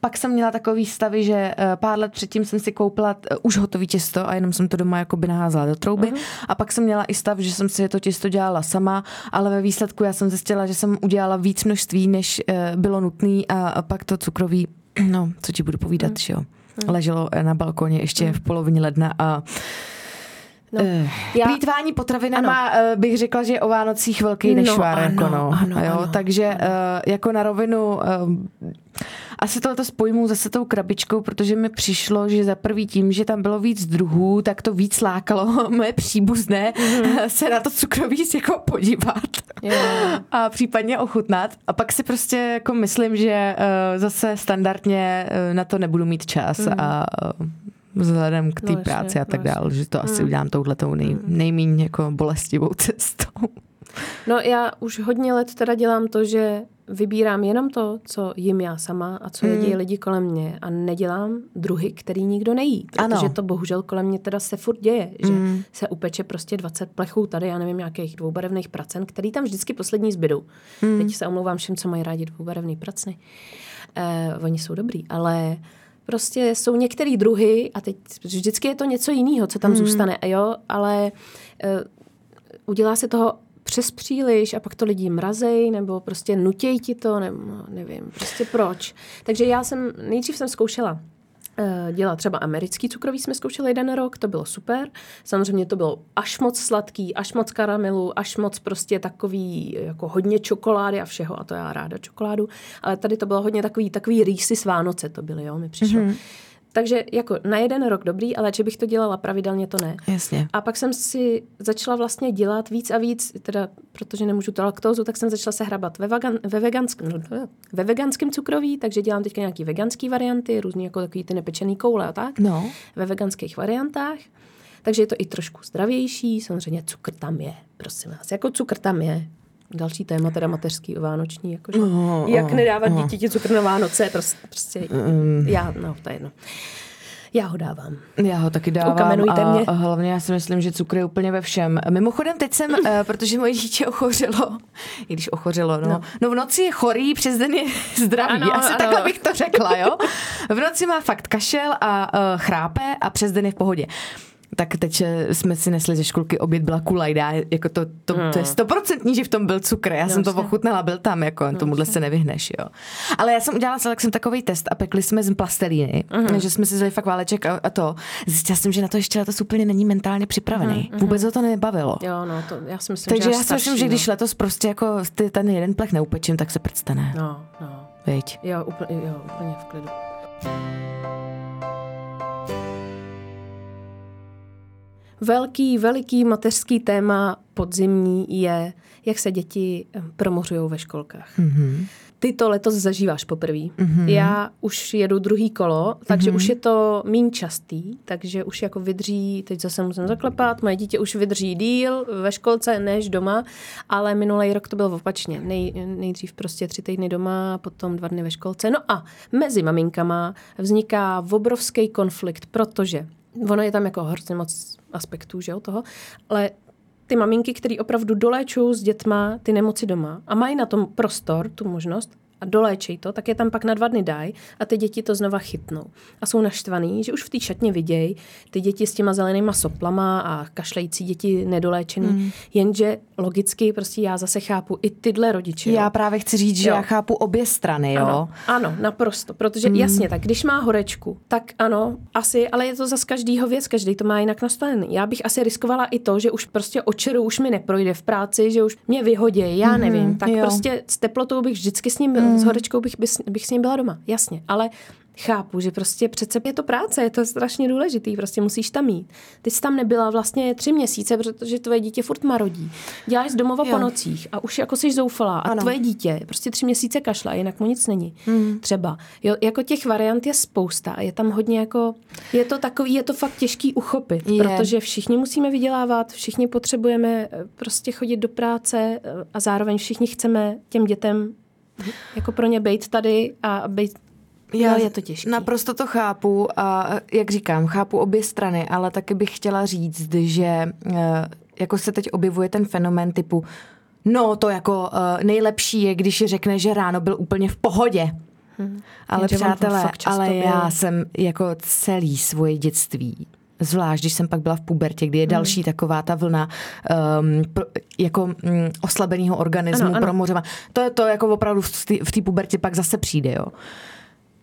pak jsem měla takový stavy, že uh, pár let předtím jsem si koupila uh, už hotový těsto a jenom jsem to doma jakoby naházela do trouby. Uh-huh. A pak jsem měla i stav, že jsem si to těsto dělala sama, ale ve výsledku já jsem zjistila, že jsem udělala víc množství, než uh, bylo nutné a, a pak to cukroví, no, co ti budu povídat, že jo. Leželo na balkoně ještě v polovině ledna a No, Eh, já- Plýtvání potravinama ano. bych řekla, že je o Vánocích velký nešvár. ano, jako no. ano, jo, ano, takže eh, jako na rovinu eh, asi tohle spojmu zase tou krabičkou, protože mi přišlo, že za prvý tím, že tam bylo víc druhů, tak to víc lákalo moje příbuzné Mhm. se na to cukroví jako podívat Jo. a případně ochutnat. A pak si prostě jako myslím, že eh, zase standardně eh, na to nebudu mít čas a eh, vzhledem k té No, práci a tak no, dále, že to asi udělám touhletou nej, nejméně jako bolestivou cestou. No já už hodně let teda dělám to, že vybírám jenom to, co jim já sama a co jedí lidi kolem mě a nedělám druhy, který nikdo nejí. Protože Ano. to bohužel kolem mě teda se furt děje, že se upeče prostě 20 plechů tady, já nevím, nějakých dvoubarevných pracen, který tam vždycky poslední zbydou. Teď se omlouvám všem, co mají rádi dvoubarevný pracny. Eh, oni jsou dobrý, ale prostě jsou některé druhy a teď vždycky je to něco jiného, co tam zůstane, jo, ale eh, udělá se toho přes příliš a pak to lidi mrazej, nebo prostě nutěj ti to, nebo nevím, prostě proč. Takže já jsem, nejdřív jsem zkoušela eh, dělat třeba americký cukroví, jsme zkoušeli jeden rok, to bylo super. Samozřejmě to bylo až moc sladký, až moc karamelu, až moc prostě takový jako hodně čokolády a všeho, a to já ráda čokoládu, ale tady to bylo hodně takový, takový rýsy s Vánoce to byly, jo, mi přišlo. Mm-hmm. Takže jako na jeden rok dobrý, ale že bych to dělala pravidelně, to ne. Jasně. A pak jsem si začala vlastně dělat víc a víc, teda protože nemůžu to laktózu, tak jsem začala se hrabat ve, vegan, ve, veganském, ve veganském cukroví, takže dělám teďka nějaký veganský varianty, různý jako takový ty nepečený koule a tak. No. Ve veganských variantách. Takže je to i trošku zdravější, samozřejmě cukr tam je, prosím vás, jako cukr tam je. Další téma, teda mateřský vánoční, jakože, No, jak no, nedávat no. dítěti cukr na Vánoce, prostě, prostě já, no, to je jedno. Já ho dávám. Já ho taky dávám Ukamenujte a, mě. a hlavně já si myslím, že cukr je úplně ve všem. Mimochodem teď jsem, uh, protože moje dítě ochořilo, i když ochořilo, no. no. No v noci je chorý, přes den je zdravý. Ano, Asi ano. takhle bych to řekla, jo. V noci má fakt kašel a uh, chrápe a přes den je v pohodě. Tak teď eh, jsme si nesli ze školky oběd byla kulajda, jako to, to, to je stoprocentní, že v tom byl cukr, já jsem to ochutnala, byl tam, jako tomuhle se nevyhneš, jo. Ale já jsem udělala s Alexem takový test a pekli jsme z plastelíny, že jsme si vzali fakt váleček a, a to. Zjistila jsem, že na to ještě letos úplně není mentálně připravený. Vůbec ho to nebavilo. Jo, no, to já si myslím, Takže že já si myslím, že když no. letos prostě jako ty, ten jeden plech neupečím, tak se prctane. No, no. Viď? Jo, úplně, jo, úplně v klidu. Velký, veliký mateřský téma podzimní je, jak se děti eh, promořují ve školkách. Mm-hmm. Ty to letos zažíváš poprvé. Mm-hmm. Já už jedu druhý kolo, takže mm-hmm. už je to méně častý, takže už jako vydrží, teď zase musím zaklepat, moje dítě už vydrží díl ve školce než doma, ale minulý rok to bylo opačně. Nej, nejdřív prostě tři týdny doma, potom dva dny ve školce. No a mezi maminkama vzniká obrovský konflikt, protože ono je tam jako hrozně moc aspektů, že jo, toho, ale ty maminky, které opravdu doléčují s dětma ty nemoci doma a mají na tom prostor, tu možnost, a doléčej to, tak je tam pak na dva dny dají a ty děti to znova chytnou. A jsou naštvaný, že už v té šatně vidějí ty děti s těma zelenýma soplama a kašlející děti nedoléčený, mm. jenže logicky prostě já zase chápu i tyhle rodiče. jo. Já právě chci říct, že Jo. já chápu obě strany, jo. Ano, ano, naprosto, protože hmm. jasně, tak když má horečku, tak ano, asi, ale je to zase každýho věc, každý to má jinak nastavený. Já bych asi riskovala i to, že už prostě očeru už mi neprojde v práci, že už mě vyhodí, já nevím, tak jo. prostě s teplotou bych vždycky s ním, byl, s horečkou bych, bych, s ním byla doma, jasně, ale chápu, že prostě přece je to práce, je to strašně důležitý, prostě musíš tam mít. Ty jsi tam nebyla vlastně tři měsíce, protože tvoje dítě furt marodí. Děláš z domova Jo. po nocích a už jako jsi zoufalá a Ano. tvoje dítě prostě tři měsíce kašla, jinak mu nic není. Hmm. Třeba. Jo, jako těch variant je spousta a je tam hodně jako, je to takový, je to fakt těžký uchopit, Je. protože všichni musíme vydělávat, všichni potřebujeme eh, prostě chodit do práce eh, a zároveň všichni chceme těm dětem jako pro ně být tady a být Já, je to těžké. Naprosto to chápu a jak říkám, chápu obě strany, ale taky bych chtěla říct, že eh, jako se teď objevuje ten fenomén typu no to jako eh, nejlepší je, když řekne, že ráno byl úplně v pohodě. Hmm. Ale Jenže přátelé, ale já jsem jako celý svoje dětství Zvlášť, když jsem pak byla v pubertě, kdy je další taková ta vlna um, pro, jako um, oslabeného organismu, Ano, ano. To je to jako opravdu v té v té pubertě pak zase přijde, jo.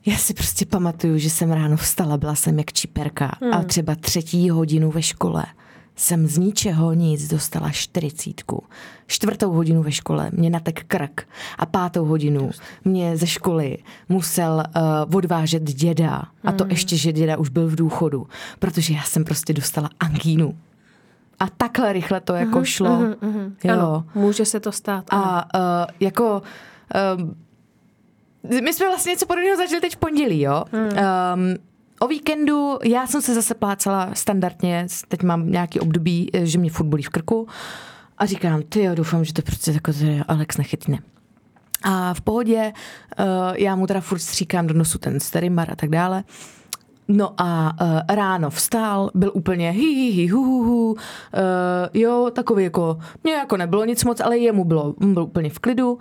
Já si prostě pamatuju, že jsem ráno vstala, byla jsem jak čiperka hmm. a třeba třetí hodinu ve škole jsem z ničeho nic dostala čtyřicítku. Čtvrtou hodinu ve škole mě natek krk a pátou hodinu mě ze školy musel uh, odvážet děda. A to ještě, že děda už byl v důchodu, protože já jsem prostě dostala angínu. A takhle rychle to jako šlo. Jo. Ano, může se to stát. ano. A uh, jako... Uh, my jsme vlastně něco podobného začali teď v pondělí, jo? Hmm. Um, o víkendu já jsem se zase plácala standardně, teď mám nějaký období, eh, že mě furt bolí v krku a říkám, ty jo, doufám, že to prostě že Alex nechytne. A v pohodě, uh, já mu teda furt stříkám do nosu ten sterimar a tak dále. No a uh, ráno vstál, byl úplně hi, hi, hi hu, hu, hu. Uh, jo, takový jako, mně jako nebylo nic moc, ale jemu bylo, byl úplně v klidu.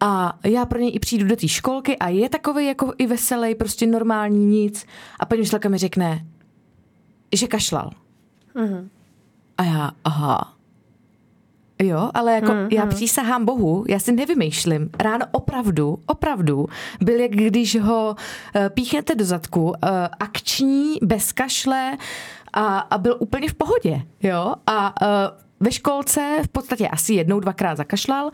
A já pro něj i přijdu do té školky a je takový jako i veselý, prostě normální nic. A paní učitelka mi řekne, že kašlal. Mhm. A já, aha. Jo, ale jako mm, já přísahám Bohu, já si nevymýšlím. Ráno opravdu, opravdu byl, jak když ho uh, píchnete do zadku, uh, akční, bez kašle a, a byl úplně v pohodě. Jo, a uh, ve školce v podstatě asi jednou, dvakrát zakašlal.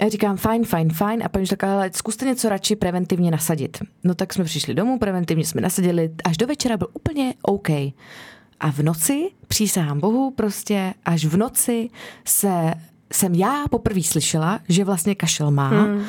A říkám, fajn, fajn, fajn. A paní říká, ale zkuste něco radši preventivně nasadit. No tak jsme přišli domů, preventivně jsme nasadili. Až do večera byl úplně OK. A v noci, přísahám Bohu, prostě až v noci se jsem já poprvé slyšela, že vlastně kašel má hmm.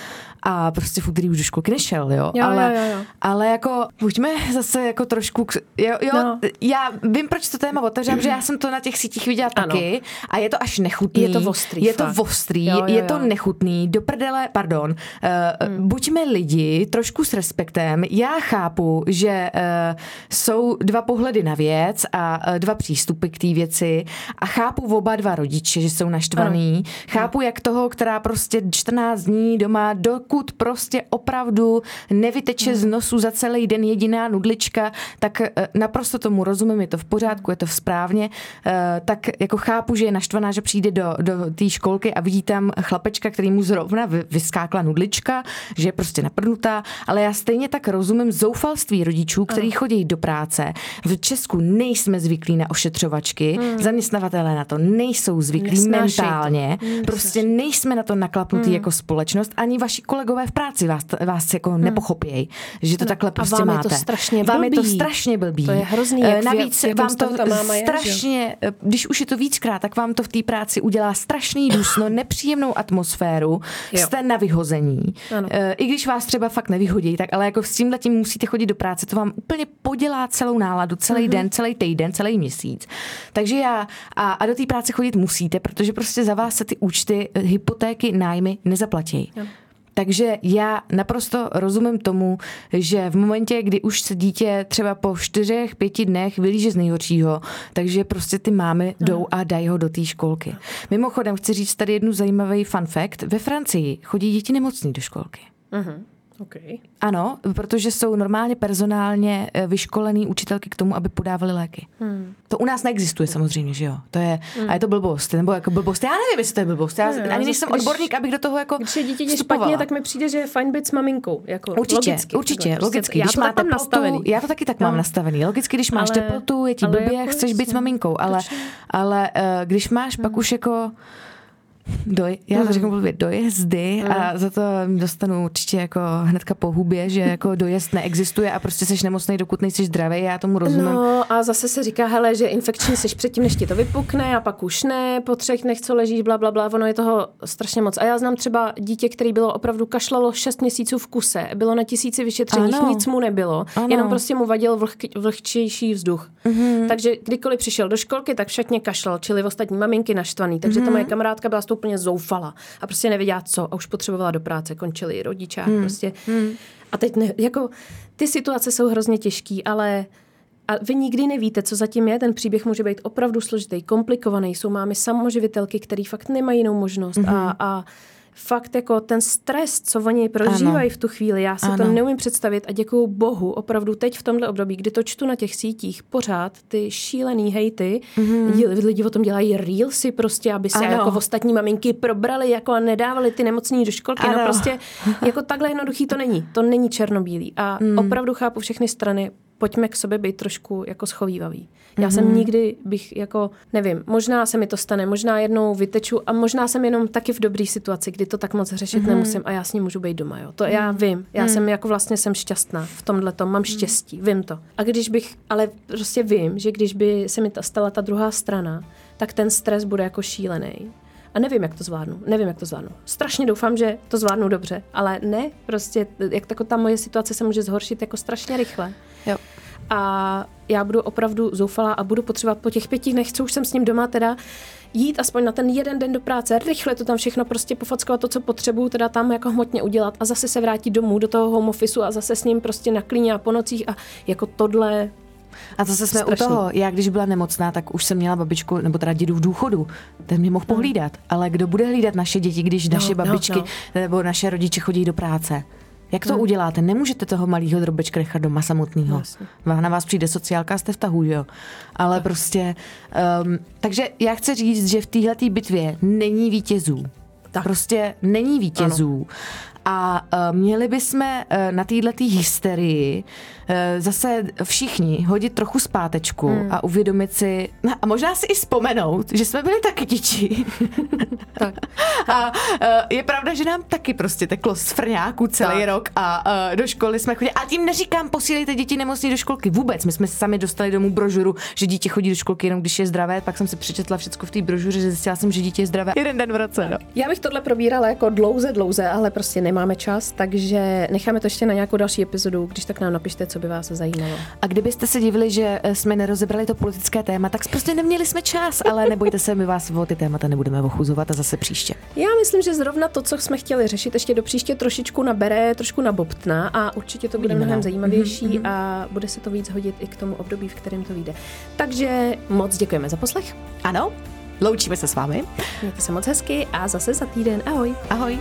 A prostě v úterý už do školky nešel, jo. Jo, ale, jo, jo, jo. ale jako, buďme zase jako trošku, k- jo, jo No. já vím, proč to téma otevřám, že já jsem to na těch sítích viděla Ano. taky a je to až nechutný. Je to ostrý, Je to fakt. ostrý, Jo, jo, je to jo. nechutný, do prdele, pardon, uh, hmm. buďme lidi trošku s respektem. Já chápu, že uh, jsou dva pohledy na věc a uh, dva přístupy k té věci a chápu oba dva rodiče, že jsou naštvaný. Chápu jak toho, která prostě 14 dní doma, dokud pokud prostě opravdu nevyteče z nosu za celý den jediná nudlička, tak eh, naprosto tomu rozumím, je to v pořádku, je to v správně, eh, tak jako chápu, že je naštvaná, že přijde do, do té školky a vidí tam chlapečka, který mu zrovna vy- vyskákla nudlička, že je prostě naprnutá, ale já stejně tak rozumím zoufalství rodičů, kteří chodí do práce. V Česku nejsme zvyklí na ošetřovačky, zaměstnavatelé na to nejsou zvyklí Nesnášejí to. mentálně, prostě nejsme na to naklapnutí jako společnost, ani vaši kolegové v práci vás, vás jako nepochopějí, že to takhle prostě vám je máte. to strašně vám je to strašně blbý. To je hrozný, Eh, jak v- Navíc v jakém vám to máma je, jo? strašně, eh, když už je to víckrát, tak vám to v té práci udělá strašný dusno, nepříjemnou atmosféru, Jo. jste na vyhození. Ano. Eh, I když vás třeba fakt nevyhodí, tak ale jako s tímhle tím musíte chodit do práce, to vám úplně podělá celou náladu, celý Mhm. den, celý týden, celý měsíc. Takže já, a, a do té práce chodit musíte, protože prostě za vás se ty účty, eh, hypotéky, nájmy nezaplatí. Takže já naprosto rozumím tomu, že v momentě, kdy už se dítě třeba po čtyřech, pěti dnech vylíže z nejhoršího, takže prostě ty mámy jdou a dají ho do té školky. Mimochodem, chci říct tady jednu zajímavý fun fact. Ve Francii chodí děti nemocný do školky. Okay. Ano, protože jsou normálně personálně eh, vyškolený učitelky k tomu, aby podávali léky. Hmm. To u nás neexistuje samozřejmě, že jo? To je, a je to blbost, nebo jako blbost. Já nevím, jestli to je blbost. Já Ne, ani když- odborník, abych do toho jako Když je dítě vstupovala. špatně, tak mi přijde, že je fajn být s maminkou. Jako Určitě, logicky, určitě, takhle, prostě logicky. Já Když máte mám teplotu, nastavený. já to taky tak mám No. nastavený. Logicky, když máš Ale- teplotu, je ti blbě, jako chceš být s maminkou, ale, ale uh, když máš pak už jako doj, já to řeknu blbě, dojezdy a za to dostanu určitě jako hnedka po hubě, že jako dojezd neexistuje a prostě seš nemocný, dokud nejsi zdravý, já tomu rozumím. No a zase se říká, hele, že infekční seš předtím, než ti to vypukne a pak už ne, po třech dnech, co ležíš, bla, bla, bla, ono je toho strašně moc. A já znám třeba dítě, který bylo opravdu kašlalo 6 měsíců v kuse, bylo na tisíci vyšetřeních, Ano. nic mu nebylo, Ano. Mhm. jenom prostě mu vadil vlhk, vlhčejší vzduch. Mm-hmm. Takže kdykoliv přišel do školky, tak všetně kašlal, čili ostatní maminky naštvaný. Takže Mhm. ta moje kamarádka byla z úplně zoufala a prostě nevěděla co a už potřebovala do práce, končili rodiče Mhm. prostě. A teď ne, jako ty situace jsou hrozně těžký, ale a vy nikdy nevíte, co zatím je. Ten příběh může být opravdu složitý, komplikovaný. Jsou mámy samoživitelky, které fakt nemají jinou možnost. Mm-hmm. A, a fakt jako ten stres, co oni prožívají v tu chvíli, já si to Ano. neumím představit a děkuju bohu opravdu teď v tomhle období, kdy to čtu na těch sítích pořád, ty šílený hejty, mm-hmm. lidi, lidi o tom dělají reelsy prostě, aby se Ano. jako ostatní maminky probrali jako a nedávali ty nemocní do školky. Ano. No prostě jako takhle jednoduchý to není. To není černobílý. A mm. opravdu chápu všechny strany. Pojďme k sobě být trošku jako schovývavý. Já jsem nikdy bych jako, nevím, možná se mi to stane, možná jednou vyteču a možná jsem jenom taky v dobré situaci, kdy to tak moc řešit mm. nemusím a já s ním můžu být doma. Jo. To já vím. Já jsem jako vlastně jsem šťastná v tomhle tom, mám štěstí, vím to. A když bych, ale prostě vím, že když by se mi ta stala ta druhá strana, tak ten stres bude jako šílený. A nevím, jak to zvládnu. Nevím, jak to zvládnu. Strašně doufám, že to zvládnu dobře, ale ne, prostě, jak tako ta moje situace se může zhoršit jako strašně rychle. Jo. A já budu opravdu zoufalá a budu potřebovat po těch pěti dnech, co už jsem s ním doma, teda jít aspoň na ten jeden den do práce, rychle to tam všechno prostě pofackovat to, co potřebuju, teda tam jako hmotně udělat a zase se vrátit domů do toho home officeu a zase s ním prostě na klíně a po nocích a jako tohle A zase jsme Strašný. u toho, já když byla nemocná, tak už jsem měla babičku, nebo teda dědu v důchodu, ten mě mohl pohlídat. Ale kdo bude hlídat naše děti, když naše no, babičky no. nebo naše rodiče chodí do práce? Jak to uděláte? Nemůžete toho malého drobečka nechat doma samotného. Na vás přijde sociálka jste v tahu, jo? Ale prostě... Um, takže já chci říct, že v téhleté bitvě není vítězů. Tak. Prostě není vítězů. A uh, měli bychom uh, na této hysterii uh, zase všichni hodit trochu zpátečku hmm. a uvědomit si, no, a možná si i vzpomenout, že jsme byli taky děti. Tak. a uh, je pravda, že nám taky prostě teklo z frňáku celý Tak. rok a uh, do školy jsme chodili. A tím neříkám, posílejte děti nemocní do školky. Vůbec. My jsme sami dostali domů brožuru, že dítě chodí do školky jenom když je zdravé. Pak jsem si přečetla všechno v té brožuře, že zjistila jsem, že dítě je zdravé. Jeden den v roce. No. Já bych tohle probírala jako dlouze, dlouze, ale prostě nemáme čas, takže necháme to ještě na nějakou další epizodu, když tak nám napište, co by vás zajímalo. A kdybyste se divili, že eh, jsme nerozebrali to politické téma, tak prostě neměli jsme čas, ale nebojte se, my vás o ty témata nebudeme ochuzovat a zase příště. Já myslím, že zrovna to, co jsme chtěli řešit, ještě do příště trošičku nabere, trošku nabobtná a určitě to bude mnohem no. zajímavější a bude se to víc hodit i k tomu období, v kterém to vyjde. Takže moc děkujeme za poslech, Ano, loučíme se s vámi. mějte se moc hezky a zase za týden. Ahoj! Ahoj.